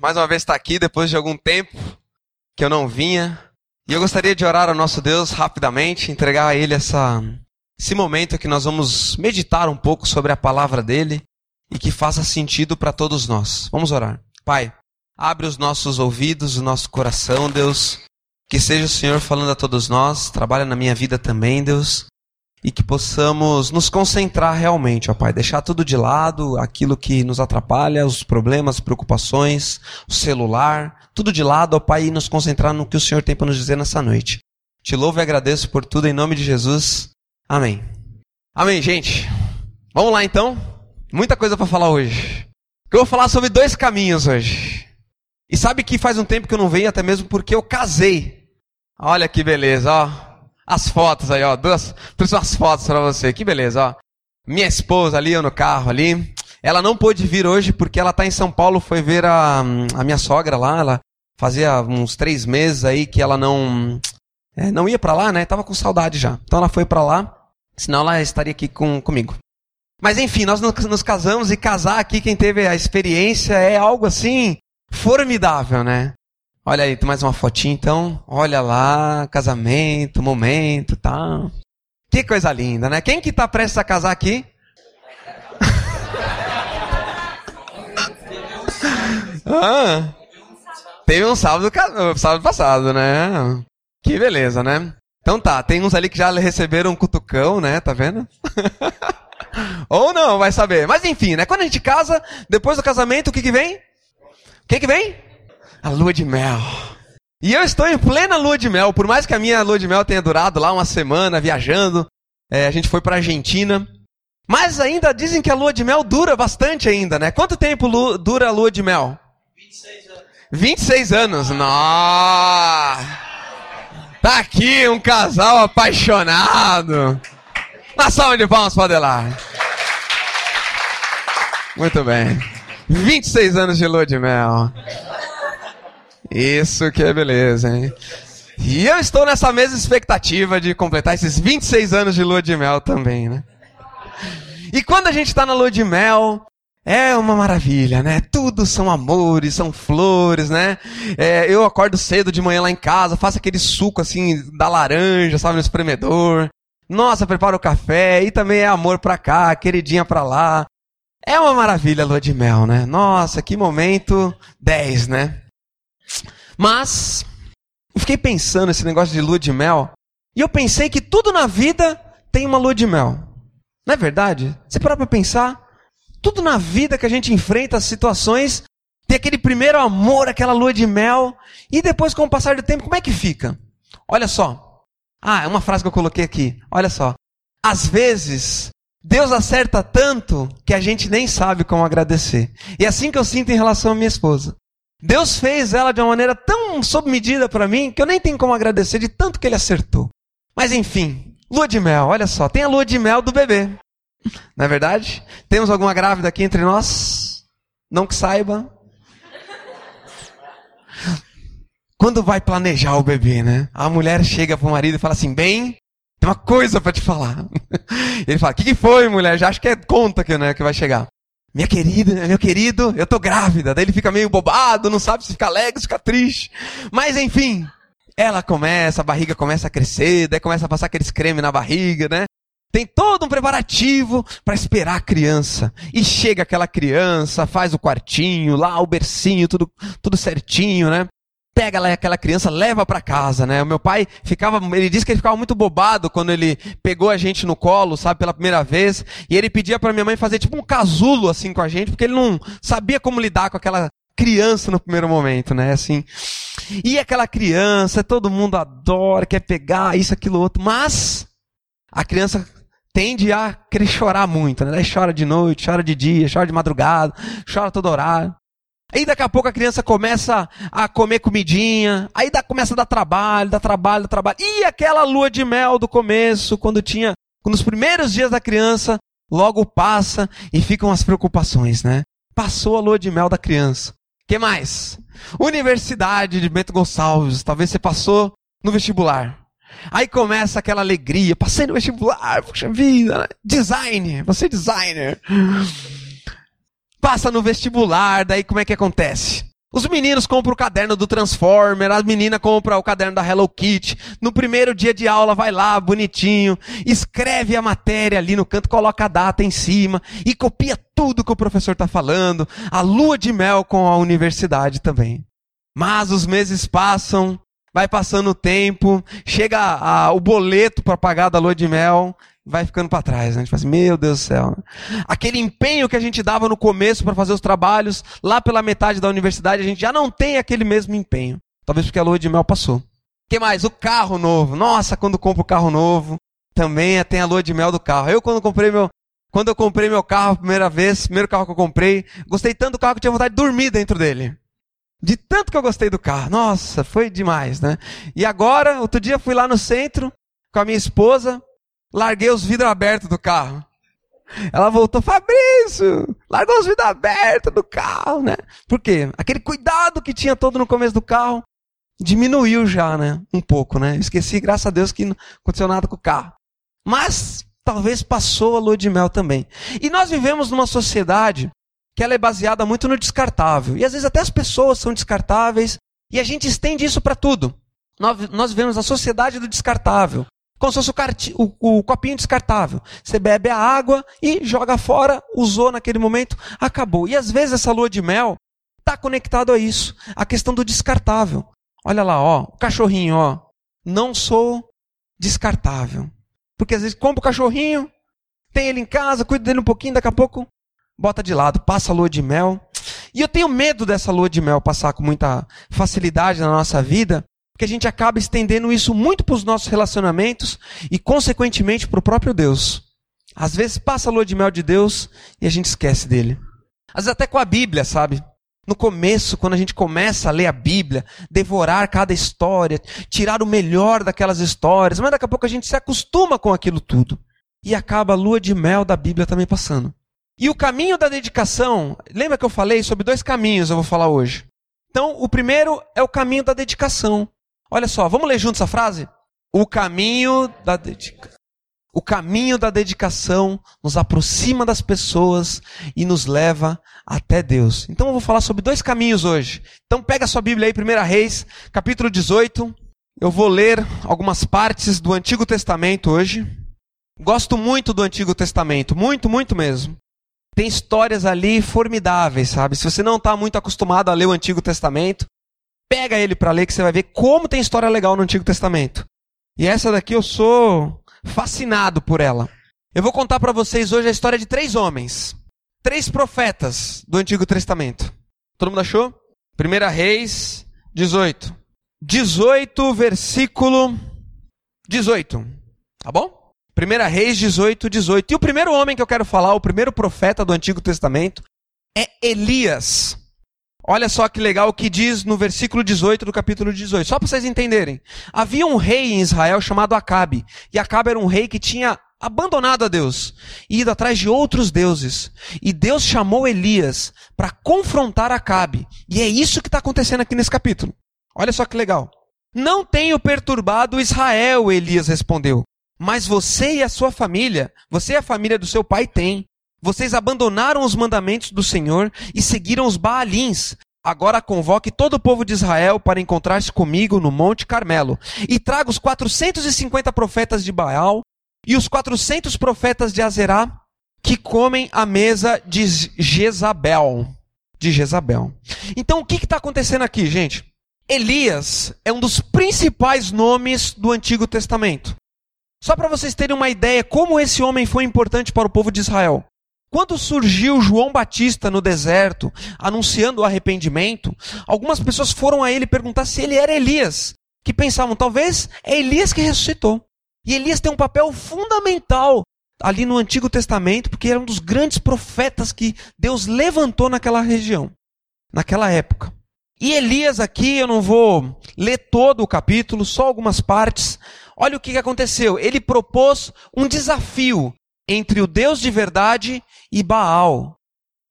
mais uma vez estar aqui depois de algum tempo que eu não vinha. E eu gostaria de orar ao nosso Deus rapidamente, entregar a Ele essa, esse momento que nós vamos meditar um pouco sobre a palavra dele e que faça sentido para todos nós. Vamos orar. Pai, abre os nossos ouvidos, o nosso coração, Deus. Que seja o Senhor falando a todos nós, trabalha na minha vida também, Deus e que possamos nos concentrar realmente, ó Pai, deixar tudo de lado, aquilo que nos atrapalha, os problemas, preocupações, o celular, tudo de lado, ó Pai, e nos concentrar no que o Senhor tem para nos dizer nessa noite. Te louvo e agradeço por tudo em nome de Jesus. Amém. Amém, gente. Vamos lá então. Muita coisa para falar hoje. Eu vou falar sobre dois caminhos hoje. E sabe que faz um tempo que eu não venho, até mesmo porque eu casei. Olha que beleza, ó. As fotos aí, ó. Duas, duas fotos para você. Que beleza, ó. Minha esposa ali, no carro ali. Ela não pôde vir hoje porque ela está em São Paulo, foi ver a, a minha sogra lá. Ela fazia uns três meses aí que ela não é, não ia para lá, né? Tava com saudade já. Então ela foi para lá, senão ela estaria aqui com, comigo. Mas enfim, nós nos casamos e casar aqui, quem teve a experiência, é algo assim formidável, né? Olha aí, tem mais uma fotinha então. Olha lá, casamento, momento, tá. Que coisa linda, né? Quem que tá prestes a casar aqui? ah, teve um sábado, sábado passado, né? Que beleza, né? Então tá, tem uns ali que já receberam um cutucão, né? Tá vendo? Ou não, vai saber. Mas enfim, né? Quando a gente casa, depois do casamento, o que que vem? O que que vem? A lua de mel. E eu estou em plena lua de mel, por mais que a minha lua de mel tenha durado lá uma semana viajando, é, a gente foi para Argentina. Mas ainda dizem que a lua de mel dura bastante ainda, né? Quanto tempo dura a lua de mel? 26 anos. 26 anos, nossa! Tá aqui um casal apaixonado. Uma salva de palmas para Adelar. Muito bem. 26 anos de lua de mel. Isso que é beleza, hein? E eu estou nessa mesma expectativa de completar esses 26 anos de lua de mel também, né? E quando a gente está na lua de mel, é uma maravilha, né? Tudo são amores, são flores, né? É, eu acordo cedo de manhã lá em casa, faço aquele suco assim da laranja, sabe, no espremedor. Nossa, preparo o café e também é amor pra cá, queridinha pra lá. É uma maravilha a lua de mel, né? Nossa, que momento 10, né? Mas, eu fiquei pensando esse negócio de lua de mel, e eu pensei que tudo na vida tem uma lua de mel. Não é verdade? Você parar para pensar, tudo na vida que a gente enfrenta as situações, tem aquele primeiro amor, aquela lua de mel, e depois com o passar do tempo, como é que fica? Olha só. Ah, é uma frase que eu coloquei aqui. Olha só. Às vezes, Deus acerta tanto que a gente nem sabe como agradecer. E é assim que eu sinto em relação à minha esposa. Deus fez ela de uma maneira tão sob medida para mim que eu nem tenho como agradecer de tanto que ele acertou. Mas enfim, lua de mel, olha só, tem a lua de mel do bebê. Não é verdade? Temos alguma grávida aqui entre nós? Não que saiba. Quando vai planejar o bebê, né? A mulher chega pro marido e fala assim: "Bem, tem uma coisa para te falar". Ele fala: "O que, que foi, mulher? Já acho que é conta que, né, que vai chegar". Minha querida, meu querido, eu tô grávida. Daí ele fica meio bobado, não sabe se fica alegre, se fica triste. Mas enfim, ela começa, a barriga começa a crescer, daí começa a passar aqueles creme na barriga, né? Tem todo um preparativo para esperar a criança. E chega aquela criança, faz o quartinho, lá o bercinho, tudo, tudo certinho, né? Pega aquela criança, leva para casa, né? O meu pai ficava, ele disse que ele ficava muito bobado quando ele pegou a gente no colo, sabe, pela primeira vez, e ele pedia para minha mãe fazer tipo um casulo assim com a gente, porque ele não sabia como lidar com aquela criança no primeiro momento, né? Assim. E aquela criança, todo mundo adora, quer pegar isso, aquilo, outro, mas a criança tende a querer chorar muito, né? Daí chora de noite, chora de dia, chora de madrugada, chora todo horário. Aí daqui a pouco a criança começa a comer comidinha, aí dá, começa a dar trabalho, dá trabalho, dá trabalho. E aquela lua de mel do começo, quando tinha, nos primeiros dias da criança, logo passa e ficam as preocupações, né? Passou a lua de mel da criança. que mais? Universidade de Bento Gonçalves, talvez você passou no vestibular. Aí começa aquela alegria, passei no vestibular, puxa vida, né? design, você é designer passa no vestibular, daí como é que acontece? Os meninos compram o caderno do Transformer, a menina compra o caderno da Hello Kitty. No primeiro dia de aula, vai lá, bonitinho, escreve a matéria ali no canto, coloca a data em cima e copia tudo que o professor está falando. A lua de mel com a universidade também. Mas os meses passam, vai passando o tempo, chega a, o boleto para pagar da lua de mel, vai ficando para trás. Né? A gente fala assim, meu Deus do céu. Aquele empenho que a gente dava no começo para fazer os trabalhos, lá pela metade da universidade, a gente já não tem aquele mesmo empenho. Talvez porque a lua de mel passou. Que mais? O carro novo. Nossa, quando compro o carro novo, também tem a lua de mel do carro. Eu quando comprei meu, quando eu comprei meu carro a primeira vez, primeiro carro que eu comprei, gostei tanto do carro que eu tinha vontade de dormir dentro dele. De tanto que eu gostei do carro. Nossa, foi demais, né? E agora, outro dia fui lá no centro com a minha esposa, larguei os vidros abertos do carro. Ela voltou, Fabrício, largou os vidros abertos do carro, né? Por quê? Aquele cuidado que tinha todo no começo do carro diminuiu já, né? Um pouco, né? Esqueci, graças a Deus, que não aconteceu nada com o carro. Mas talvez passou a lua de mel também. E nós vivemos numa sociedade que ela é baseada muito no descartável. E às vezes até as pessoas são descartáveis e a gente estende isso para tudo. Nós, nós vivemos a sociedade do descartável. Como se fosse o, o, o, copinho descartável. Você bebe a água e joga fora, usou naquele momento, acabou. E às vezes essa lua de mel está conectado a isso, a questão do descartável. Olha lá, ó, o cachorrinho, ó. Não sou descartável. Porque às vezes compra o cachorrinho, tem ele em casa, cuida dele um pouquinho, daqui a pouco bota de lado, passa a lua de mel. E eu tenho medo dessa lua de mel passar com muita facilidade na nossa vida, que a gente acaba estendendo isso muito para os nossos relacionamentos e, consequentemente, para o próprio Deus. Às vezes passa a lua de mel de Deus e a gente esquece dele. Às vezes até com a Bíblia, sabe? No começo, quando a gente começa a ler a Bíblia, devorar cada história, tirar o melhor daquelas histórias, mas daqui a pouco a gente se acostuma com aquilo tudo. E acaba a lua de mel da Bíblia também passando. E o caminho da dedicação, lembra que eu falei sobre dois caminhos, eu vou falar hoje. Então, o primeiro é o caminho da dedicação. Olha só, vamos ler juntos essa frase? O caminho da dedicação. O caminho da dedicação nos aproxima das pessoas e nos leva até Deus. Então eu vou falar sobre dois caminhos hoje. Então pega sua Bíblia aí, 1 Reis, capítulo 18. Eu vou ler algumas partes do Antigo Testamento hoje. Gosto muito do Antigo Testamento, muito, muito mesmo. Tem histórias ali formidáveis, sabe? Se você não está muito acostumado a ler o Antigo Testamento, Pega ele para ler que você vai ver como tem história legal no Antigo Testamento. E essa daqui eu sou fascinado por ela. Eu vou contar para vocês hoje a história de três homens, três profetas do Antigo Testamento. Todo mundo achou? 1 Reis 18. 18, versículo 18. Tá bom? 1 Reis 18, 18. E o primeiro homem que eu quero falar, o primeiro profeta do Antigo Testamento, é Elias. Olha só que legal o que diz no versículo 18 do capítulo 18. Só para vocês entenderem. Havia um rei em Israel chamado Acabe. E Acabe era um rei que tinha abandonado a Deus e ido atrás de outros deuses. E Deus chamou Elias para confrontar Acabe. E é isso que está acontecendo aqui nesse capítulo. Olha só que legal. Não tenho perturbado Israel, Elias respondeu. Mas você e a sua família, você e a família do seu pai têm. Vocês abandonaram os mandamentos do Senhor e seguiram os Baalins. Agora convoque todo o povo de Israel para encontrar-se comigo no Monte Carmelo. E traga os 450 profetas de Baal e os 400 profetas de Azerá que comem a mesa de Jezabel. De Jezabel. Então o que está acontecendo aqui, gente? Elias é um dos principais nomes do Antigo Testamento. Só para vocês terem uma ideia como esse homem foi importante para o povo de Israel. Quando surgiu João Batista no deserto, anunciando o arrependimento, algumas pessoas foram a ele perguntar se ele era Elias, que pensavam, talvez é Elias que ressuscitou. E Elias tem um papel fundamental ali no Antigo Testamento, porque era um dos grandes profetas que Deus levantou naquela região, naquela época. E Elias aqui, eu não vou ler todo o capítulo, só algumas partes. Olha o que aconteceu. Ele propôs um desafio entre o Deus de verdade e Baal,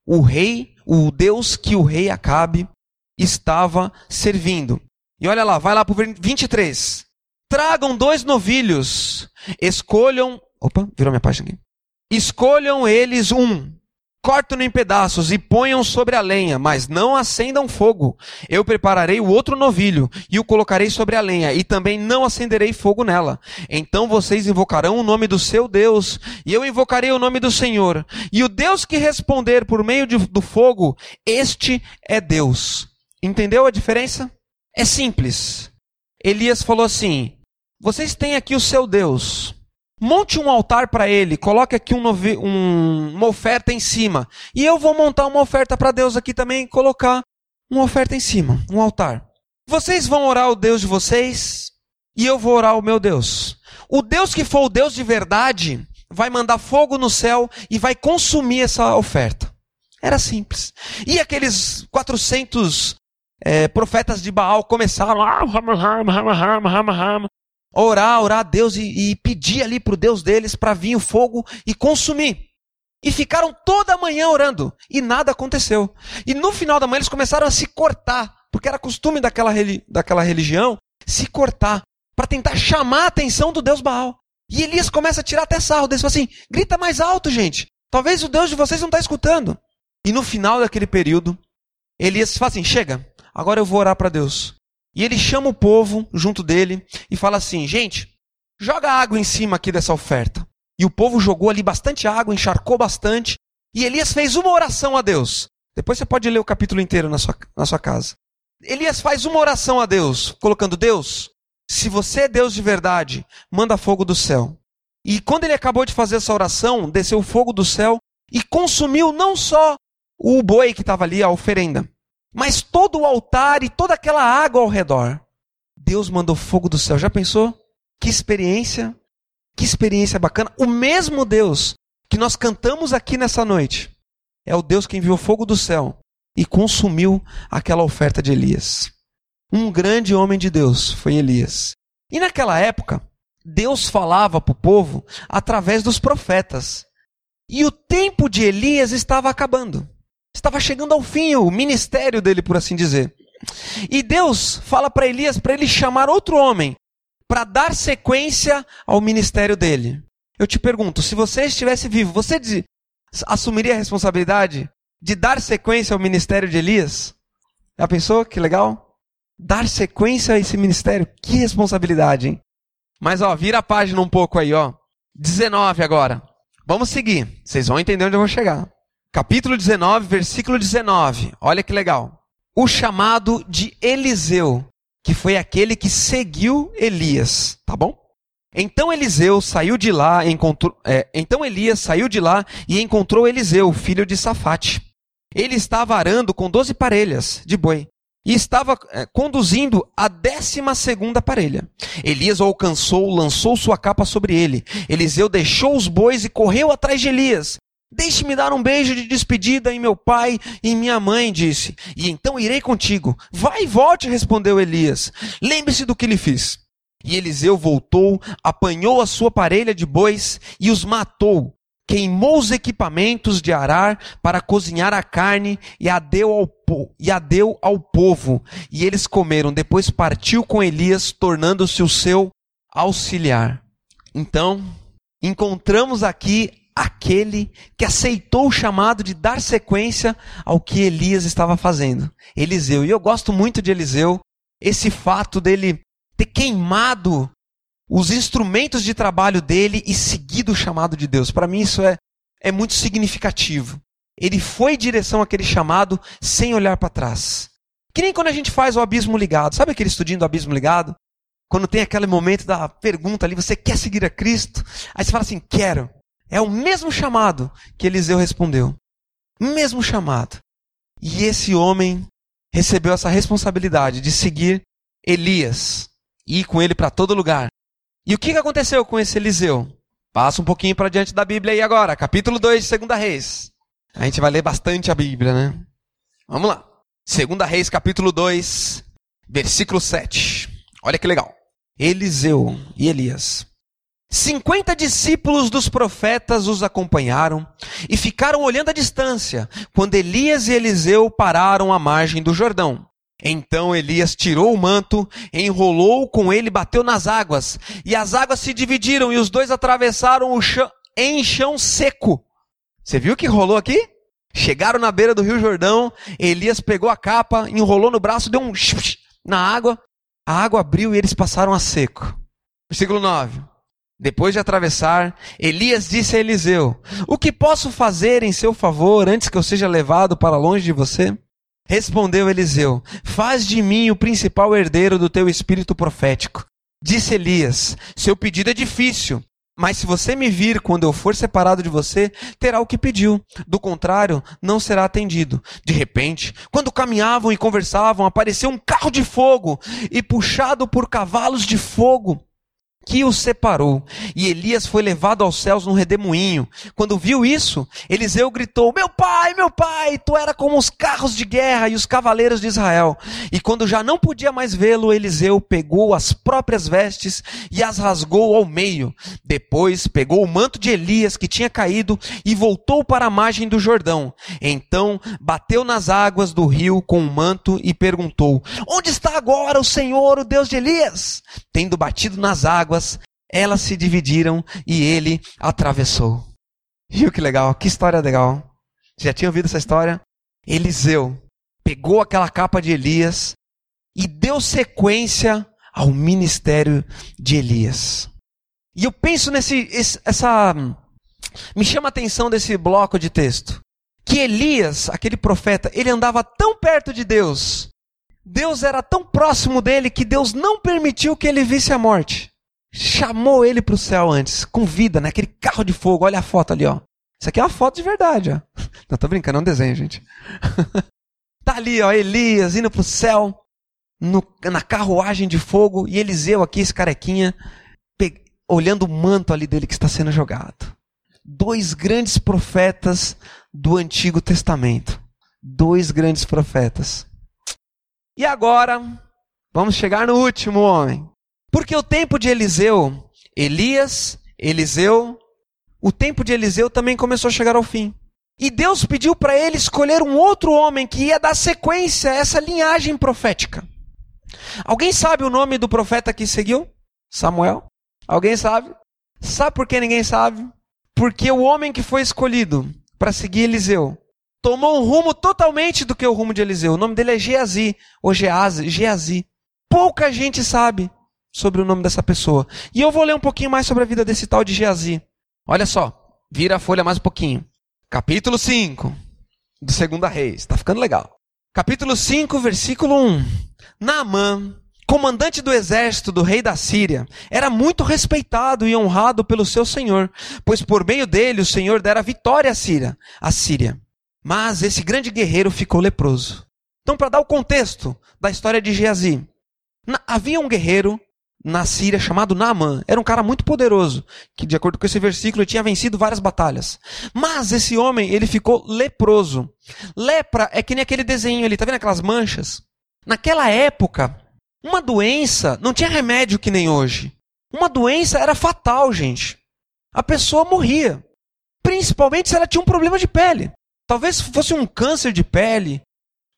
o rei, o Deus que o rei Acabe estava servindo. E olha lá, vai lá para o 23. Tragam dois novilhos, escolham. Opa, virou minha página aqui. Escolham eles um. Cortem-no em pedaços e ponham sobre a lenha, mas não acendam fogo. Eu prepararei o outro novilho e o colocarei sobre a lenha, e também não acenderei fogo nela. Então vocês invocarão o nome do seu Deus, e eu invocarei o nome do Senhor. E o Deus que responder por meio de, do fogo, este é Deus. Entendeu a diferença? É simples. Elias falou assim: Vocês têm aqui o seu Deus. Monte um altar para ele, coloque aqui um um, uma oferta em cima. E eu vou montar uma oferta para Deus aqui também, colocar uma oferta em cima, um altar. Vocês vão orar o Deus de vocês e eu vou orar o meu Deus. O Deus que for o Deus de verdade vai mandar fogo no céu e vai consumir essa oferta. Era simples. E aqueles 400 é, profetas de Baal começaram orar, orar a Deus e, e pedir ali para o Deus deles para vir o fogo e consumir. E ficaram toda a manhã orando e nada aconteceu. E no final da manhã eles começaram a se cortar, porque era costume daquela, daquela religião se cortar para tentar chamar a atenção do Deus Baal. E Elias começa a tirar até sarro deles, fala assim: grita mais alto, gente. Talvez o Deus de vocês não está escutando. E no final daquele período, Elias fala assim: chega, agora eu vou orar para Deus. E ele chama o povo junto dele e fala assim: gente, joga água em cima aqui dessa oferta. E o povo jogou ali bastante água, encharcou bastante. E Elias fez uma oração a Deus. Depois você pode ler o capítulo inteiro na sua, na sua casa. Elias faz uma oração a Deus, colocando: Deus, se você é Deus de verdade, manda fogo do céu. E quando ele acabou de fazer essa oração, desceu o fogo do céu e consumiu não só o boi que estava ali, a oferenda, mas todo o altar e toda aquela água ao redor, Deus mandou fogo do céu. Já pensou? Que experiência, que experiência bacana. O mesmo Deus que nós cantamos aqui nessa noite é o Deus que enviou fogo do céu e consumiu aquela oferta de Elias. Um grande homem de Deus foi Elias. E naquela época, Deus falava para o povo através dos profetas. E o tempo de Elias estava acabando. Estava chegando ao fim o ministério dele, por assim dizer. E Deus fala para Elias para ele chamar outro homem para dar sequência ao ministério dele. Eu te pergunto, se você estivesse vivo, você assumiria a responsabilidade de dar sequência ao ministério de Elias? Já pensou? Que legal? Dar sequência a esse ministério, que responsabilidade, hein? Mas ó, vira a página um pouco aí, ó. 19 agora. Vamos seguir. Vocês vão entender onde eu vou chegar capítulo 19, versículo 19. Olha que legal. O chamado de Eliseu, que foi aquele que seguiu Elias, tá bom? Então Eliseu saiu de lá, encontrou, é, então Elias saiu de lá e encontrou Eliseu, filho de Safate. Ele estava arando com doze parelhas de boi e estava é, conduzindo a décima segunda parelha. Elias o alcançou, lançou sua capa sobre ele. Eliseu deixou os bois e correu atrás de Elias. Deixe-me dar um beijo de despedida em meu pai e minha mãe, disse. E então irei contigo. Vai e volte, respondeu Elias. Lembre-se do que lhe fiz. E Eliseu voltou, apanhou a sua parelha de bois e os matou. Queimou os equipamentos de arar para cozinhar a carne e a deu ao, po e a deu ao povo. E eles comeram. Depois partiu com Elias, tornando-se o seu auxiliar. Então, encontramos aqui aquele que aceitou o chamado de dar sequência ao que Elias estava fazendo. Eliseu. E eu gosto muito de Eliseu, esse fato dele ter queimado os instrumentos de trabalho dele e seguido o chamado de Deus. Para mim isso é, é muito significativo. Ele foi em direção àquele chamado sem olhar para trás. Que nem quando a gente faz o abismo ligado. Sabe aquele estudinho do abismo ligado? Quando tem aquele momento da pergunta ali, você quer seguir a Cristo? Aí você fala assim, quero. É o mesmo chamado que Eliseu respondeu. Mesmo chamado. E esse homem recebeu essa responsabilidade de seguir Elias e ir com ele para todo lugar. E o que aconteceu com esse Eliseu? Passa um pouquinho para diante da Bíblia aí agora, capítulo 2 de 2 Reis. A gente vai ler bastante a Bíblia, né? Vamos lá. 2 Reis, capítulo 2, versículo 7. Olha que legal. Eliseu e Elias 50 discípulos dos profetas os acompanharam e ficaram olhando à distância quando Elias e Eliseu pararam à margem do Jordão. Então Elias tirou o manto, enrolou com ele, bateu nas águas, e as águas se dividiram e os dois atravessaram o chão em chão seco. Você viu o que rolou aqui? Chegaram na beira do Rio Jordão, Elias pegou a capa, enrolou no braço, deu um na água, a água abriu e eles passaram a seco. Versículo 9. Depois de atravessar, Elias disse a Eliseu: O que posso fazer em seu favor antes que eu seja levado para longe de você? Respondeu Eliseu: Faz de mim o principal herdeiro do teu espírito profético. Disse Elias: Seu pedido é difícil, mas se você me vir quando eu for separado de você, terá o que pediu. Do contrário, não será atendido. De repente, quando caminhavam e conversavam, apareceu um carro de fogo e puxado por cavalos de fogo que o separou. E Elias foi levado aos céus num redemoinho. Quando viu isso, Eliseu gritou: Meu pai, meu pai, tu era como os carros de guerra e os cavaleiros de Israel. E quando já não podia mais vê-lo, Eliseu pegou as próprias vestes e as rasgou ao meio. Depois pegou o manto de Elias que tinha caído e voltou para a margem do Jordão. Então bateu nas águas do rio com o manto e perguntou: Onde está agora o Senhor, o Deus de Elias? Tendo batido nas águas, águas, elas se dividiram e ele atravessou. Viu que legal? Que história legal. Já tinha ouvido essa história? Eliseu pegou aquela capa de Elias e deu sequência ao ministério de Elias. E eu penso nesse essa me chama a atenção desse bloco de texto que Elias, aquele profeta, ele andava tão perto de Deus. Deus era tão próximo dele que Deus não permitiu que ele visse a morte chamou ele para o céu antes, com vida, naquele né? carro de fogo. Olha a foto ali, ó. Isso aqui é uma foto de verdade, ó. Não tô brincando, é um desenho, gente. tá ali, ó, Elias indo para o céu, no, na carruagem de fogo, e Eliseu aqui, esse carequinha, pe... olhando o manto ali dele que está sendo jogado. Dois grandes profetas do Antigo Testamento. Dois grandes profetas. E agora, vamos chegar no último homem. Porque o tempo de Eliseu, Elias, Eliseu, o tempo de Eliseu também começou a chegar ao fim. E Deus pediu para ele escolher um outro homem que ia dar sequência a essa linhagem profética. Alguém sabe o nome do profeta que seguiu? Samuel? Alguém sabe? Sabe por que ninguém sabe? Porque o homem que foi escolhido para seguir Eliseu tomou um rumo totalmente do que o rumo de Eliseu. O nome dele é Geazi, ou Geazi, Geazi. Pouca gente sabe sobre o nome dessa pessoa. E eu vou ler um pouquinho mais sobre a vida desse tal de Geazi. Olha só, vira a folha mais um pouquinho. Capítulo 5 do Segunda Reis. Está ficando legal. Capítulo 5, versículo 1. Naamã, comandante do exército do rei da Síria, era muito respeitado e honrado pelo seu senhor, pois por meio dele o senhor dera vitória à Síria. À Síria. Mas esse grande guerreiro ficou leproso. Então, para dar o contexto da história de Geazi, havia um guerreiro na Síria chamado Naaman. Era um cara muito poderoso, que de acordo com esse versículo tinha vencido várias batalhas. Mas esse homem, ele ficou leproso. Lepra é que nem aquele desenho ali, tá vendo aquelas manchas? Naquela época, uma doença não tinha remédio que nem hoje. Uma doença era fatal, gente. A pessoa morria. Principalmente se ela tinha um problema de pele. Talvez fosse um câncer de pele,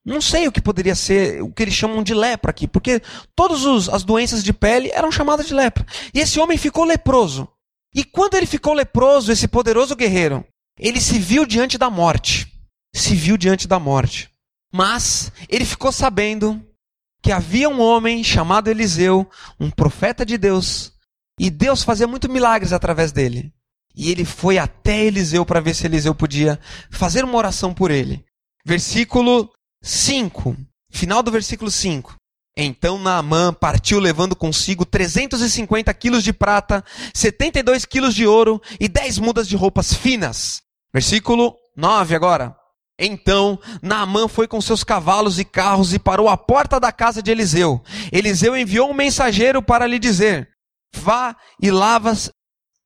não sei o que poderia ser o que eles chamam de lepra aqui, porque todas as doenças de pele eram chamadas de lepra. E esse homem ficou leproso. E quando ele ficou leproso, esse poderoso guerreiro, ele se viu diante da morte. Se viu diante da morte. Mas ele ficou sabendo que havia um homem chamado Eliseu, um profeta de Deus, e Deus fazia muito milagres através dele. E ele foi até Eliseu para ver se Eliseu podia fazer uma oração por ele. Versículo 5, final do versículo 5. Então Naamã partiu levando consigo 350 quilos de prata, 72 quilos de ouro e 10 mudas de roupas finas. Versículo 9 agora. Então Naamã foi com seus cavalos e carros e parou à porta da casa de Eliseu. Eliseu enviou um mensageiro para lhe dizer: Vá e lava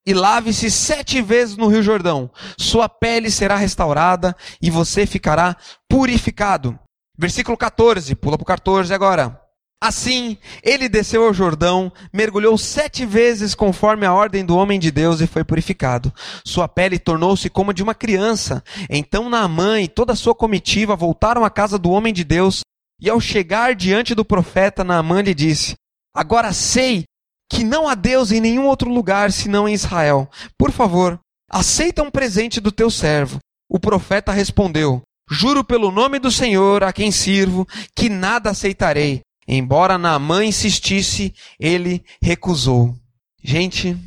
e lave-se sete vezes no Rio Jordão. Sua pele será restaurada e você ficará purificado. Versículo 14, pula para o 14 agora. Assim, ele desceu ao Jordão, mergulhou sete vezes conforme a ordem do homem de Deus e foi purificado. Sua pele tornou-se como a de uma criança. Então Naamã e toda a sua comitiva voltaram à casa do homem de Deus, e ao chegar diante do profeta, Naamã lhe disse: Agora sei que não há Deus em nenhum outro lugar senão em Israel. Por favor, aceita um presente do teu servo. O profeta respondeu: Juro pelo nome do Senhor a quem sirvo, que nada aceitarei. Embora Naamã insistisse, ele recusou. Gente,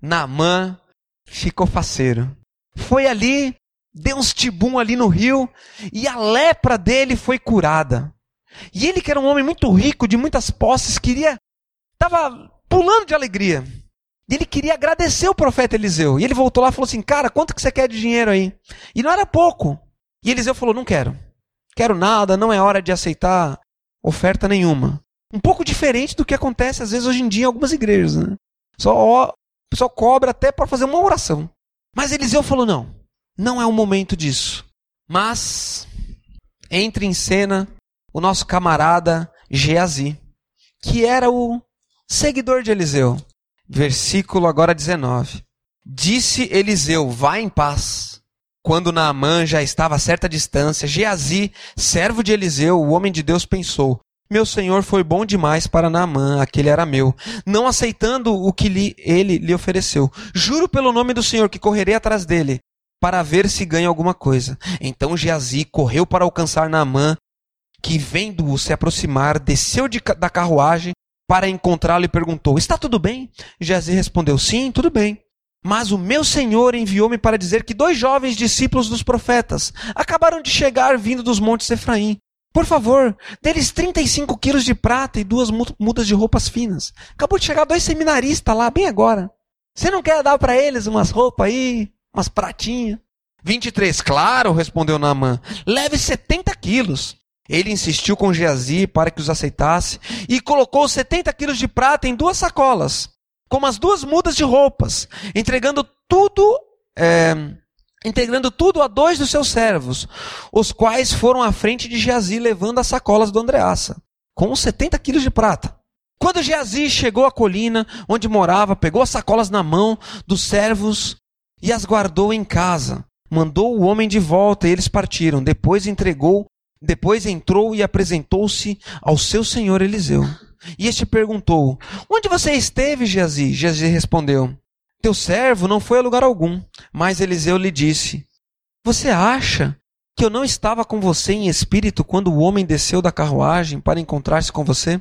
Naamã ficou faceiro. Foi ali, deu uns tibum ali no rio, e a lepra dele foi curada. E ele, que era um homem muito rico, de muitas posses, queria. estava pulando de alegria. E ele queria agradecer o profeta Eliseu. E ele voltou lá e falou assim: Cara, quanto que você quer de dinheiro aí? E não era pouco. E Eliseu falou: Não quero. Quero nada, não é hora de aceitar oferta nenhuma. Um pouco diferente do que acontece às vezes hoje em dia em algumas igrejas. Né? Só, o pessoal cobra até para fazer uma oração. Mas Eliseu falou: Não, não é o momento disso. Mas entra em cena o nosso camarada Geazi, que era o seguidor de Eliseu. Versículo agora 19. Disse Eliseu: Vá em paz. Quando Naamã já estava a certa distância, Geazi, servo de Eliseu, o homem de Deus, pensou: Meu senhor foi bom demais para Naamã, aquele era meu, não aceitando o que lhe, ele lhe ofereceu. Juro pelo nome do Senhor que correrei atrás dele, para ver se ganha alguma coisa. Então Geazi correu para alcançar Naamã, que vendo-o se aproximar, desceu de, da carruagem para encontrá-lo e perguntou: Está tudo bem? Geazi respondeu: Sim, tudo bem. Mas o meu senhor enviou-me para dizer que dois jovens discípulos dos profetas acabaram de chegar vindo dos montes Efraim. Por favor, deles 35 quilos de prata e duas mudas de roupas finas. Acabou de chegar dois seminaristas lá, bem agora. Você não quer dar para eles umas roupas aí, umas pratinhas? 23, claro, respondeu Naamã. Leve 70 quilos. Ele insistiu com Geazi para que os aceitasse e colocou 70 quilos de prata em duas sacolas como as duas mudas de roupas, entregando tudo, é, tudo a dois dos seus servos, os quais foram à frente de Geazi levando as sacolas do Andreaça, com 70 quilos de prata. Quando Geazi chegou à colina onde morava, pegou as sacolas na mão dos servos e as guardou em casa. Mandou o homem de volta e eles partiram. Depois entregou, depois entrou e apresentou-se ao seu senhor Eliseu. E este perguntou: Onde você esteve, Geazi? Geazi respondeu: Teu servo não foi a lugar algum. Mas Eliseu lhe disse: Você acha que eu não estava com você em espírito quando o homem desceu da carruagem para encontrar-se com você?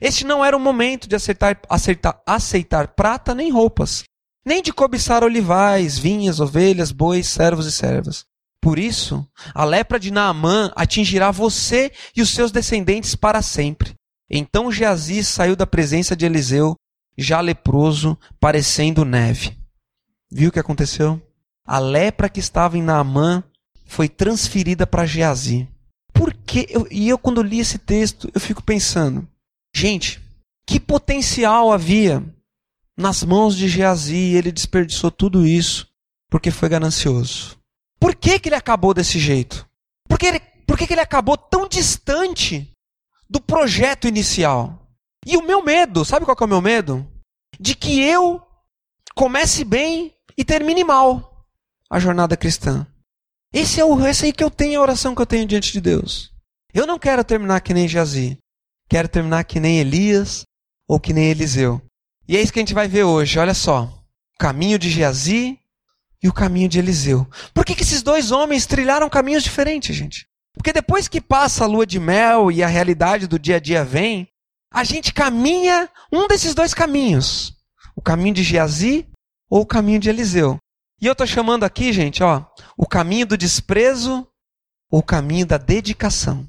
Este não era o momento de acertar, acertar, aceitar prata nem roupas, nem de cobiçar olivais, vinhas, ovelhas, bois, servos e servas. Por isso, a lepra de Naamã atingirá você e os seus descendentes para sempre. Então Geazi saiu da presença de Eliseu, já leproso, parecendo neve. Viu o que aconteceu? A lepra que estava em Naamã foi transferida para Geazi. Por quê? Eu, e eu, quando li esse texto, eu fico pensando: gente, que potencial havia nas mãos de Geazi e ele desperdiçou tudo isso porque foi ganancioso. Por que, que ele acabou desse jeito? Por que, ele, por que, que ele acabou tão distante do projeto inicial. E o meu medo, sabe qual é o meu medo? De que eu comece bem e termine mal a jornada cristã. Esse é o aí que eu tenho, a oração que eu tenho diante de Deus. Eu não quero terminar que nem Jazi. Quero terminar que nem Elias ou que nem Eliseu. E é isso que a gente vai ver hoje. Olha só. O caminho de Geazi e o caminho de Eliseu. Por que, que esses dois homens trilharam caminhos diferentes, gente? Porque depois que passa a lua de mel e a realidade do dia a dia vem, a gente caminha um desses dois caminhos. O caminho de Geazi ou o caminho de Eliseu. E eu estou chamando aqui, gente, ó, o caminho do desprezo ou o caminho da dedicação.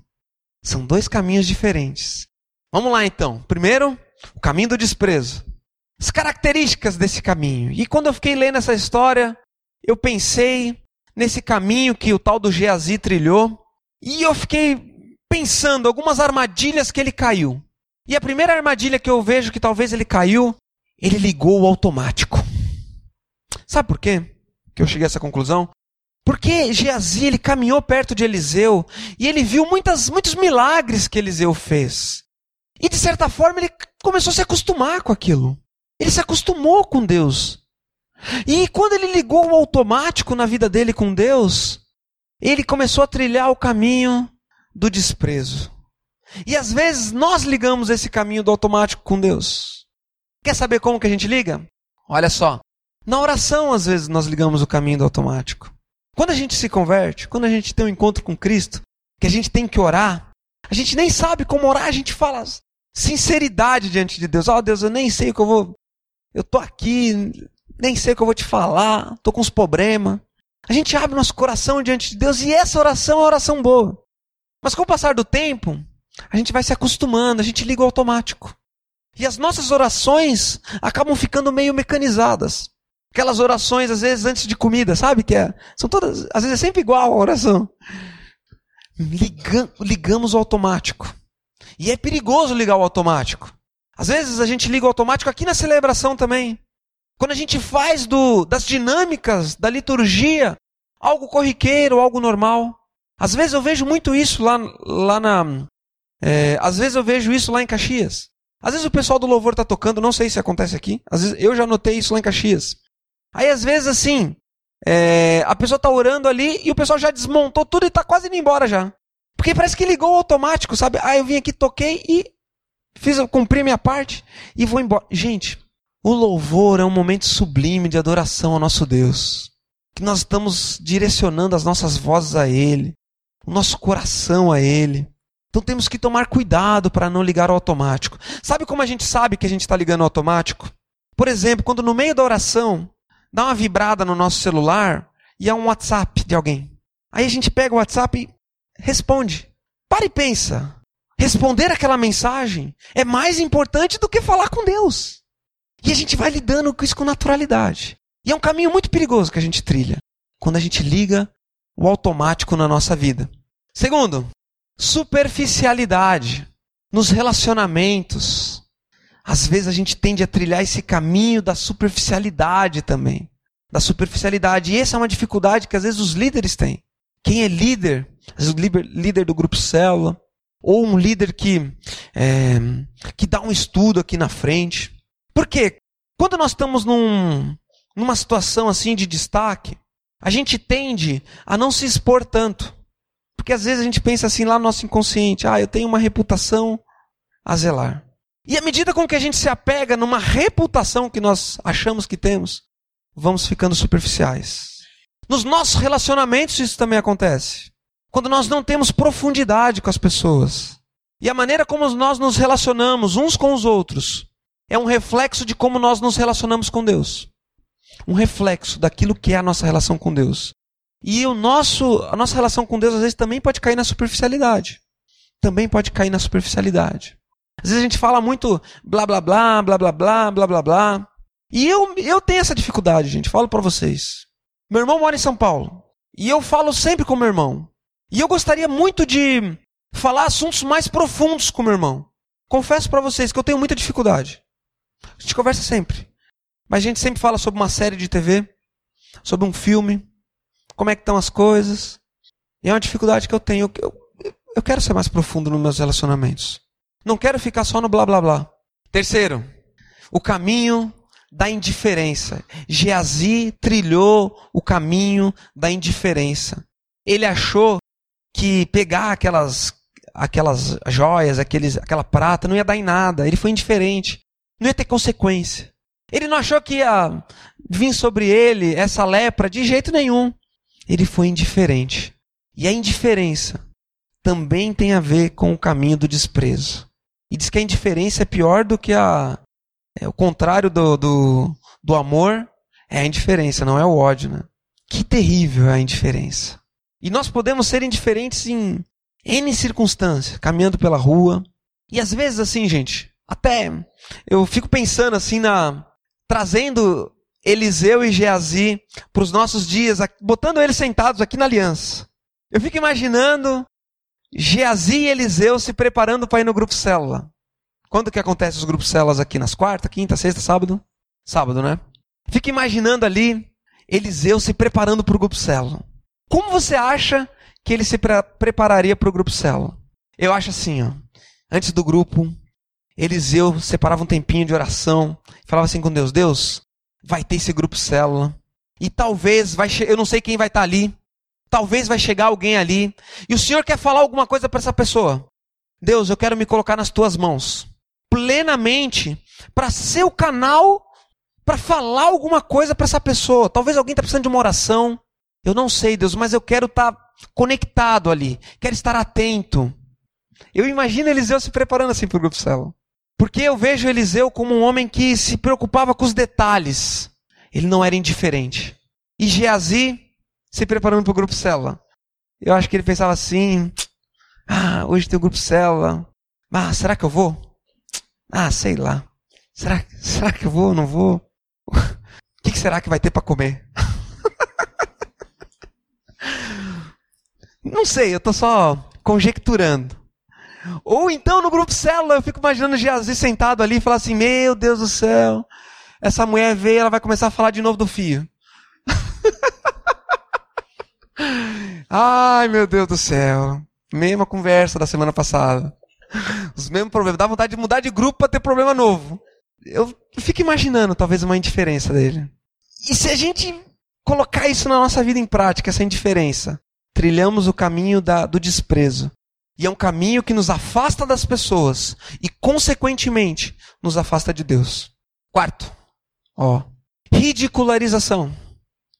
São dois caminhos diferentes. Vamos lá então. Primeiro, o caminho do desprezo. As características desse caminho. E quando eu fiquei lendo essa história, eu pensei nesse caminho que o tal do Geazi trilhou. E eu fiquei pensando algumas armadilhas que ele caiu. E a primeira armadilha que eu vejo que talvez ele caiu, ele ligou o automático. Sabe por quê? Que eu cheguei a essa conclusão? Porque Geazi ele caminhou perto de Eliseu e ele viu muitas, muitos milagres que Eliseu fez. E de certa forma ele começou a se acostumar com aquilo. Ele se acostumou com Deus. E quando ele ligou o automático na vida dele com Deus, ele começou a trilhar o caminho do desprezo. E às vezes nós ligamos esse caminho do automático com Deus. Quer saber como que a gente liga? Olha só. Na oração, às vezes, nós ligamos o caminho do automático. Quando a gente se converte, quando a gente tem um encontro com Cristo, que a gente tem que orar, a gente nem sabe como orar, a gente fala sinceridade diante de Deus. Ó oh, Deus, eu nem sei o que eu vou. Eu tô aqui, nem sei o que eu vou te falar, tô com uns problemas. A gente abre nosso coração diante de Deus e essa oração é uma oração boa. Mas com o passar do tempo, a gente vai se acostumando, a gente liga o automático. E as nossas orações acabam ficando meio mecanizadas. Aquelas orações, às vezes, antes de comida, sabe? Que é, são todas, às vezes é sempre igual a oração. Liga, ligamos o automático. E é perigoso ligar o automático. Às vezes a gente liga o automático aqui na celebração também. Quando a gente faz do, das dinâmicas da liturgia algo corriqueiro, algo normal. Às vezes eu vejo muito isso lá, lá na. É, às vezes eu vejo isso lá em Caxias. Às vezes o pessoal do louvor está tocando, não sei se acontece aqui. Às vezes eu já notei isso lá em Caxias. Aí às vezes assim, é, a pessoa está orando ali e o pessoal já desmontou tudo e está quase indo embora já. Porque parece que ligou automático, sabe? Ah, eu vim aqui, toquei e fiz, cumpri minha parte e vou embora. Gente, o louvor é um momento sublime de adoração ao nosso Deus. Que nós estamos direcionando as nossas vozes a Ele, o nosso coração a Ele. Então temos que tomar cuidado para não ligar ao automático. Sabe como a gente sabe que a gente está ligando ao automático? Por exemplo, quando no meio da oração dá uma vibrada no nosso celular e há um WhatsApp de alguém. Aí a gente pega o WhatsApp e responde. Para e pensa. Responder aquela mensagem é mais importante do que falar com Deus. E a gente vai lidando com isso com naturalidade. E é um caminho muito perigoso que a gente trilha quando a gente liga o automático na nossa vida. Segundo, superficialidade nos relacionamentos. Às vezes a gente tende a trilhar esse caminho da superficialidade também. Da superficialidade. E essa é uma dificuldade que às vezes os líderes têm. Quem é líder, às vezes o líder, do grupo célula, ou um líder que, é, que dá um estudo aqui na frente. Por quê? Quando nós estamos num, numa situação assim de destaque, a gente tende a não se expor tanto. Porque às vezes a gente pensa assim lá no nosso inconsciente, ah, eu tenho uma reputação a zelar. E à medida com que a gente se apega numa reputação que nós achamos que temos, vamos ficando superficiais. Nos nossos relacionamentos isso também acontece. Quando nós não temos profundidade com as pessoas. E a maneira como nós nos relacionamos uns com os outros é um reflexo de como nós nos relacionamos com Deus. Um reflexo daquilo que é a nossa relação com Deus. E o nosso, a nossa relação com Deus às vezes também pode cair na superficialidade. Também pode cair na superficialidade. Às vezes a gente fala muito blá blá blá, blá blá blá, blá blá blá. E eu, eu tenho essa dificuldade, gente. Falo para vocês. Meu irmão mora em São Paulo. E eu falo sempre com meu irmão. E eu gostaria muito de falar assuntos mais profundos com meu irmão. Confesso para vocês que eu tenho muita dificuldade. A gente conversa sempre. Mas a gente sempre fala sobre uma série de TV, sobre um filme, como é que estão as coisas. E é uma dificuldade que eu tenho. Eu, eu, quero ser mais profundo nos meus relacionamentos. Não quero ficar só no blá blá blá. Terceiro, o caminho da indiferença. Geazi trilhou o caminho da indiferença. Ele achou que pegar aquelas aquelas joias, aqueles, aquela prata não ia dar em nada. Ele foi indiferente. Não ia ter consequência. Ele não achou que ia vir sobre ele essa lepra de jeito nenhum ele foi indiferente. E a indiferença também tem a ver com o caminho do desprezo. E diz que a indiferença é pior do que a. É, o contrário do, do, do amor é a indiferença, não é o ódio, né? Que terrível é a indiferença. E nós podemos ser indiferentes em N circunstâncias, caminhando pela rua. E às vezes, assim, gente, até eu fico pensando assim na. trazendo Eliseu e Geazi para os nossos dias, botando eles sentados aqui na aliança. Eu fico imaginando Geazi e Eliseu se preparando para ir no grupo célula. Quando que acontece os grupos células aqui? Nas quarta, quinta, sexta, sábado? Sábado, né? Fica imaginando ali Eliseu se preparando para o grupo célula. Como você acha que ele se pre prepararia para o grupo célula? Eu acho assim, ó. Antes do grupo, Eliseu separava um tempinho de oração, falava assim com Deus: Deus, vai ter esse grupo célula. E talvez vai eu não sei quem vai estar tá ali. Talvez vai chegar alguém ali. E o Senhor quer falar alguma coisa para essa pessoa. Deus, eu quero me colocar nas tuas mãos. Plenamente. Para ser o canal para falar alguma coisa para essa pessoa. Talvez alguém está precisando de uma oração. Eu não sei, Deus, mas eu quero estar tá conectado ali, quero estar atento. Eu imagino Eliseu se preparando assim para o grupo célula. Porque eu vejo Eliseu como um homem que se preocupava com os detalhes. Ele não era indiferente. E Geazi se preparando para o grupo célula. Eu acho que ele pensava assim: ah, hoje tem o grupo célula. Ah, será que eu vou? Ah, sei lá. Será, será que eu vou ou não vou? O que, que será que vai ter para comer? não sei, eu estou só conjecturando. Ou então no grupo célula, eu fico imaginando Jesus sentado ali e falar assim: Meu Deus do céu, essa mulher veio, ela vai começar a falar de novo do fio. Ai, meu Deus do céu. Mesma conversa da semana passada. Os mesmos problemas. Dá vontade de mudar de grupo para ter problema novo. Eu fico imaginando talvez uma indiferença dele. E se a gente colocar isso na nossa vida em prática, essa indiferença, trilhamos o caminho da, do desprezo. E é um caminho que nos afasta das pessoas e, consequentemente, nos afasta de Deus. Quarto, ó, ridicularização.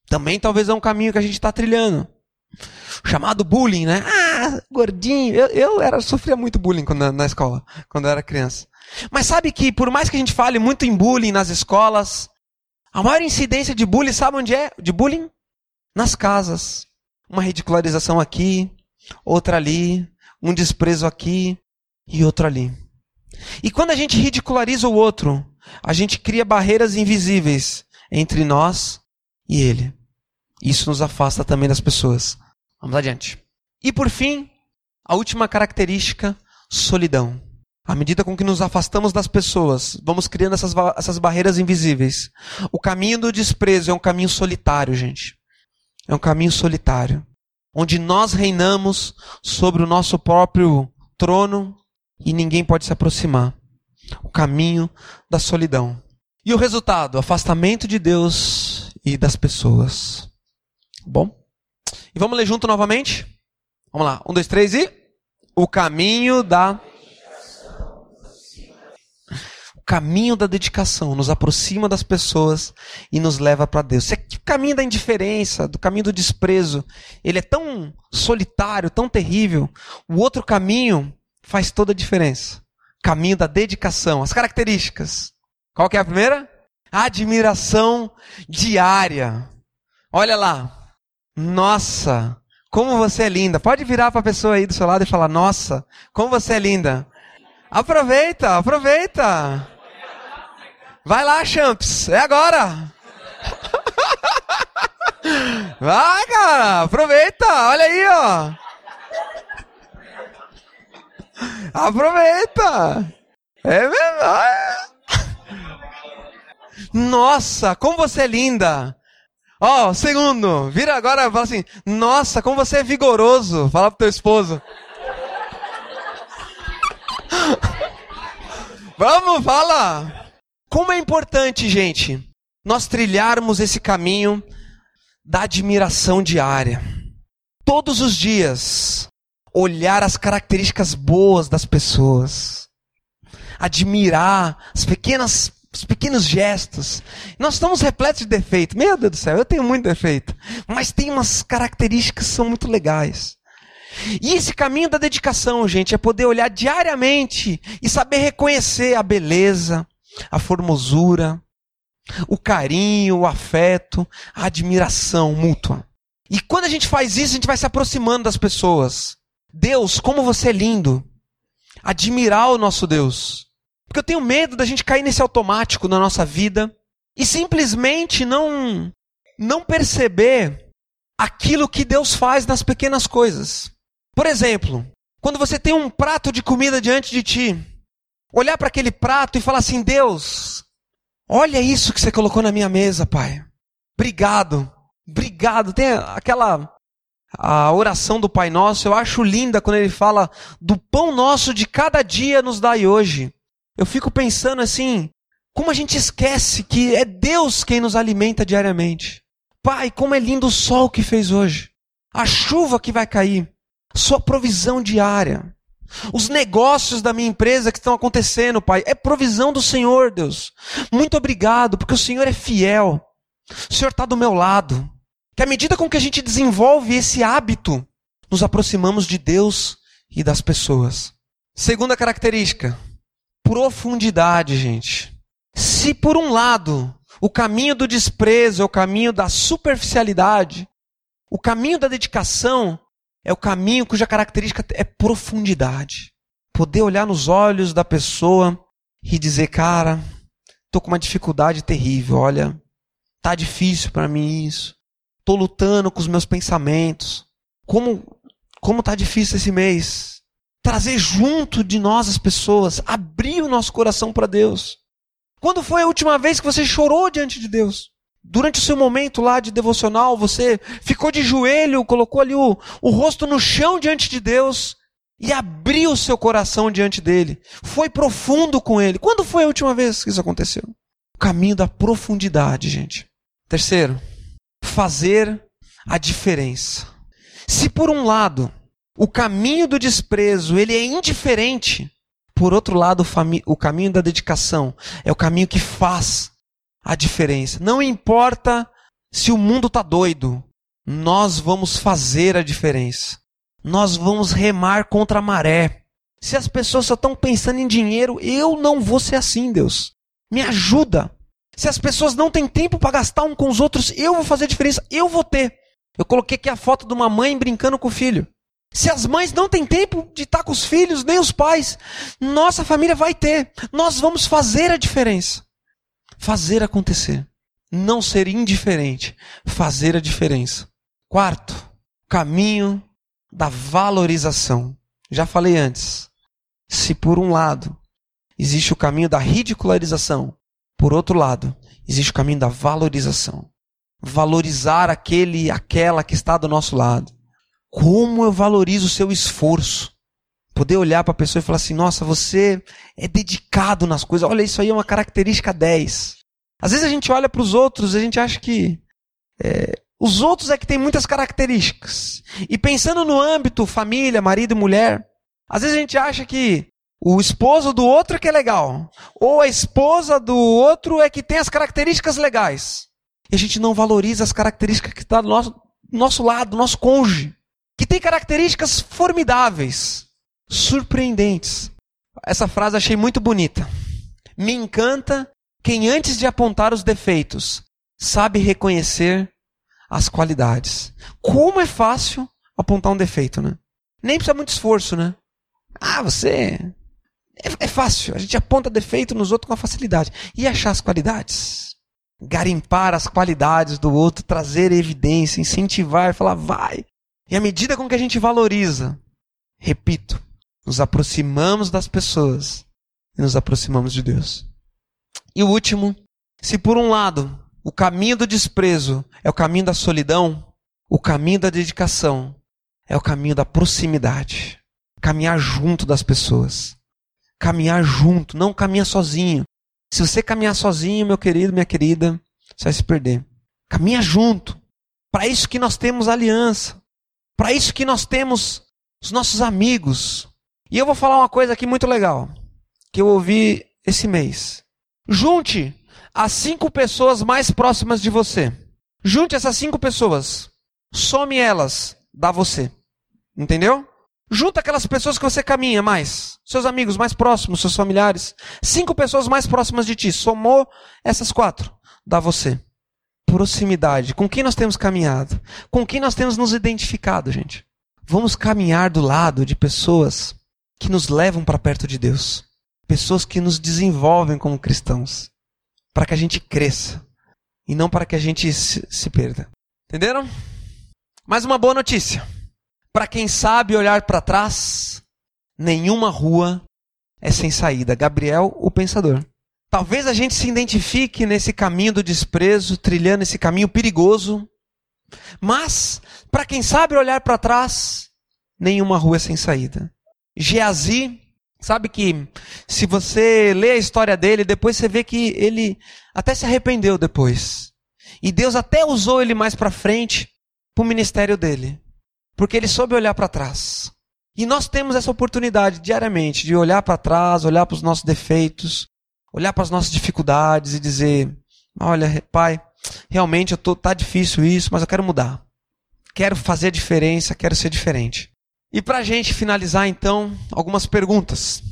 Também talvez é um caminho que a gente está trilhando. Chamado bullying, né? Ah, gordinho. Eu, eu era, sofria muito bullying quando, na escola, quando eu era criança. Mas sabe que, por mais que a gente fale muito em bullying nas escolas, a maior incidência de bullying, sabe onde é? De bullying? Nas casas. Uma ridicularização aqui, outra ali, um desprezo aqui e outro ali. E quando a gente ridiculariza o outro, a gente cria barreiras invisíveis entre nós e ele. Isso nos afasta também das pessoas. Vamos adiante. E por fim, a última característica, solidão. À medida com que nos afastamos das pessoas, vamos criando essas, essas barreiras invisíveis. O caminho do desprezo é um caminho solitário, gente. É um caminho solitário. Onde nós reinamos sobre o nosso próprio trono e ninguém pode se aproximar. O caminho da solidão. E o resultado? Afastamento de Deus e das pessoas. Bom? E vamos ler junto novamente? Vamos lá. Um, dois, três e. O caminho da. O caminho da dedicação nos aproxima das pessoas e nos leva para Deus. O caminho da indiferença, do caminho do desprezo, ele é tão solitário, tão terrível. O outro caminho faz toda a diferença. Caminho da dedicação, as características. Qual que é a primeira? Admiração diária. Olha lá, nossa, como você é linda. Pode virar para a pessoa aí do seu lado e falar: Nossa, como você é linda. Aproveita, aproveita. Vai lá, Champs, é agora. Vai, cara, aproveita, olha aí, ó. Aproveita. É mesmo. Nossa, como você é linda. Ó, oh, segundo, vira agora e fala assim: Nossa, como você é vigoroso. Fala pro teu esposo. Vamos, fala. Como é importante, gente, nós trilharmos esse caminho da admiração diária. Todos os dias, olhar as características boas das pessoas. Admirar as pequenas os pequenos gestos. Nós estamos repletos de defeito. Meu Deus do céu, eu tenho muito defeito. Mas tem umas características que são muito legais. E esse caminho da dedicação, gente, é poder olhar diariamente e saber reconhecer a beleza, a formosura, o carinho, o afeto, a admiração mútua. E quando a gente faz isso, a gente vai se aproximando das pessoas. Deus, como você é lindo. Admirar o nosso Deus. Porque eu tenho medo da gente cair nesse automático na nossa vida e simplesmente não não perceber aquilo que Deus faz nas pequenas coisas. Por exemplo, quando você tem um prato de comida diante de ti, olhar para aquele prato e falar assim: Deus, olha isso que você colocou na minha mesa, Pai. Obrigado, obrigado. Tem aquela a oração do Pai Nosso, eu acho linda quando ele fala do pão nosso de cada dia nos dai hoje. Eu fico pensando assim, como a gente esquece que é Deus quem nos alimenta diariamente. Pai, como é lindo o sol que fez hoje. A chuva que vai cair. Sua provisão diária. Os negócios da minha empresa que estão acontecendo, Pai, é provisão do Senhor, Deus. Muito obrigado, porque o Senhor é fiel. O Senhor está do meu lado. que à medida com que a gente desenvolve esse hábito, nos aproximamos de Deus e das pessoas. Segunda característica, profundidade, gente. Se por um lado o caminho do desprezo é o caminho da superficialidade, o caminho da dedicação é o caminho cuja característica é profundidade. Poder olhar nos olhos da pessoa e dizer, cara, tô com uma dificuldade terrível, olha, tá difícil para mim isso. Tô lutando com os meus pensamentos. Como como tá difícil esse mês. Trazer junto de nós as pessoas, abrir o nosso coração para Deus. Quando foi a última vez que você chorou diante de Deus? Durante o seu momento lá de devocional, você ficou de joelho, colocou ali o, o rosto no chão diante de Deus e abriu o seu coração diante dele. Foi profundo com ele. Quando foi a última vez que isso aconteceu? O caminho da profundidade, gente. Terceiro, fazer a diferença. Se por um lado o caminho do desprezo ele é indiferente, por outro lado o, o caminho da dedicação é o caminho que faz a diferença. Não importa se o mundo está doido, nós vamos fazer a diferença. Nós vamos remar contra a maré. Se as pessoas só estão pensando em dinheiro, eu não vou ser assim, Deus. Me ajuda. Se as pessoas não têm tempo para gastar um com os outros, eu vou fazer a diferença. Eu vou ter. Eu coloquei aqui a foto de uma mãe brincando com o filho. Se as mães não têm tempo de estar com os filhos, nem os pais, nossa família vai ter. Nós vamos fazer a diferença. Fazer acontecer. Não ser indiferente. Fazer a diferença. Quarto, caminho da valorização. Já falei antes. Se por um lado existe o caminho da ridicularização, por outro lado, existe o caminho da valorização valorizar aquele, aquela que está do nosso lado. Como eu valorizo o seu esforço. Poder olhar para a pessoa e falar assim: nossa, você é dedicado nas coisas. Olha, isso aí é uma característica 10. Às vezes a gente olha para os outros e a gente acha que é, os outros é que tem muitas características. E pensando no âmbito família, marido e mulher, às vezes a gente acha que o esposo do outro é que é legal. Ou a esposa do outro é que tem as características legais. E a gente não valoriza as características que está do nosso, do nosso lado, do nosso cônjuge. Que tem características formidáveis, surpreendentes. Essa frase achei muito bonita. Me encanta quem, antes de apontar os defeitos, sabe reconhecer as qualidades. Como é fácil apontar um defeito, né? Nem precisa muito esforço, né? Ah, você. É, é fácil. A gente aponta defeito nos outros com facilidade. E achar as qualidades? garimpar as qualidades do outro, trazer evidência, incentivar, falar, vai. E à medida com que a gente valoriza, repito, nos aproximamos das pessoas e nos aproximamos de Deus. E o último, se por um lado o caminho do desprezo é o caminho da solidão, o caminho da dedicação é o caminho da proximidade. Caminhar junto das pessoas. Caminhar junto, não caminhar sozinho. Se você caminhar sozinho, meu querido, minha querida, você vai se perder. Caminha junto. Para isso que nós temos aliança. Para isso que nós temos os nossos amigos. E eu vou falar uma coisa aqui muito legal, que eu ouvi esse mês. Junte as cinco pessoas mais próximas de você. Junte essas cinco pessoas. Some elas, dá você. Entendeu? Junta aquelas pessoas que você caminha mais, seus amigos mais próximos, seus familiares. Cinco pessoas mais próximas de ti. Somou essas quatro, dá você. Proximidade. Com quem nós temos caminhado? Com quem nós temos nos identificado, gente? Vamos caminhar do lado de pessoas que nos levam para perto de Deus. Pessoas que nos desenvolvem como cristãos. Para que a gente cresça. E não para que a gente se, se perda. Entenderam? Mais uma boa notícia. Para quem sabe olhar para trás, nenhuma rua é sem saída. Gabriel, o pensador. Talvez a gente se identifique nesse caminho do desprezo, trilhando esse caminho perigoso. Mas, para quem sabe olhar para trás, nenhuma rua é sem saída. Geazi, sabe que se você lê a história dele, depois você vê que ele até se arrependeu depois. E Deus até usou ele mais para frente para o ministério dele. Porque ele soube olhar para trás. E nós temos essa oportunidade diariamente de olhar para trás, olhar para os nossos defeitos, olhar para as nossas dificuldades e dizer: Olha, Pai, realmente eu tô tá difícil isso, mas eu quero mudar. Quero fazer a diferença, quero ser diferente. E para a gente finalizar, então, algumas perguntas.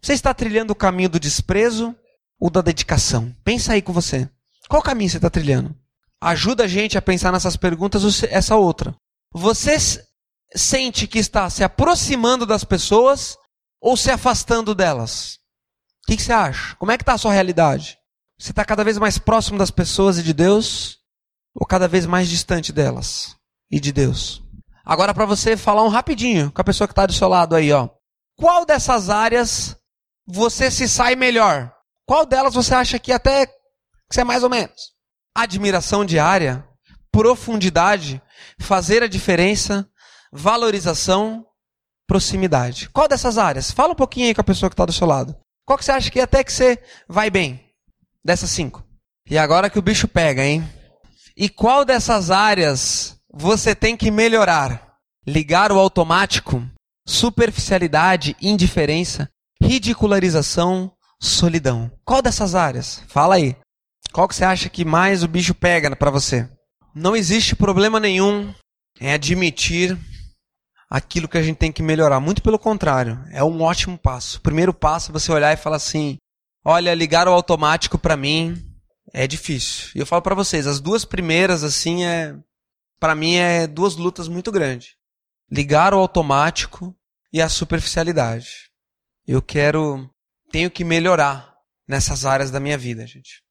Você está trilhando o caminho do desprezo ou da dedicação? Pensa aí com você. Qual caminho você está trilhando? Ajuda a gente a pensar nessas perguntas ou essa outra. Você sente que está se aproximando das pessoas ou se afastando delas? O que, que você acha? Como é que está a sua realidade? Você está cada vez mais próximo das pessoas e de Deus ou cada vez mais distante delas e de Deus? Agora para você falar um rapidinho com a pessoa que está do seu lado aí, ó. Qual dessas áreas você se sai melhor? Qual delas você acha que até que você é mais ou menos? Admiração diária, profundidade, fazer a diferença, valorização, proximidade. Qual dessas áreas? Fala um pouquinho aí com a pessoa que está do seu lado. Qual que você acha que até que você vai bem? Dessas cinco. E agora que o bicho pega, hein? E qual dessas áreas você tem que melhorar. Ligar o automático, superficialidade, indiferença, ridicularização, solidão. Qual dessas áreas? Fala aí. Qual que você acha que mais o bicho pega para você? Não existe problema nenhum em admitir aquilo que a gente tem que melhorar. Muito pelo contrário, é um ótimo passo. O primeiro passo é você olhar e falar assim: olha, ligar o automático para mim é difícil. E eu falo para vocês, as duas primeiras assim é para mim é duas lutas muito grandes. Ligar o automático e a superficialidade. Eu quero, tenho que melhorar nessas áreas da minha vida, gente.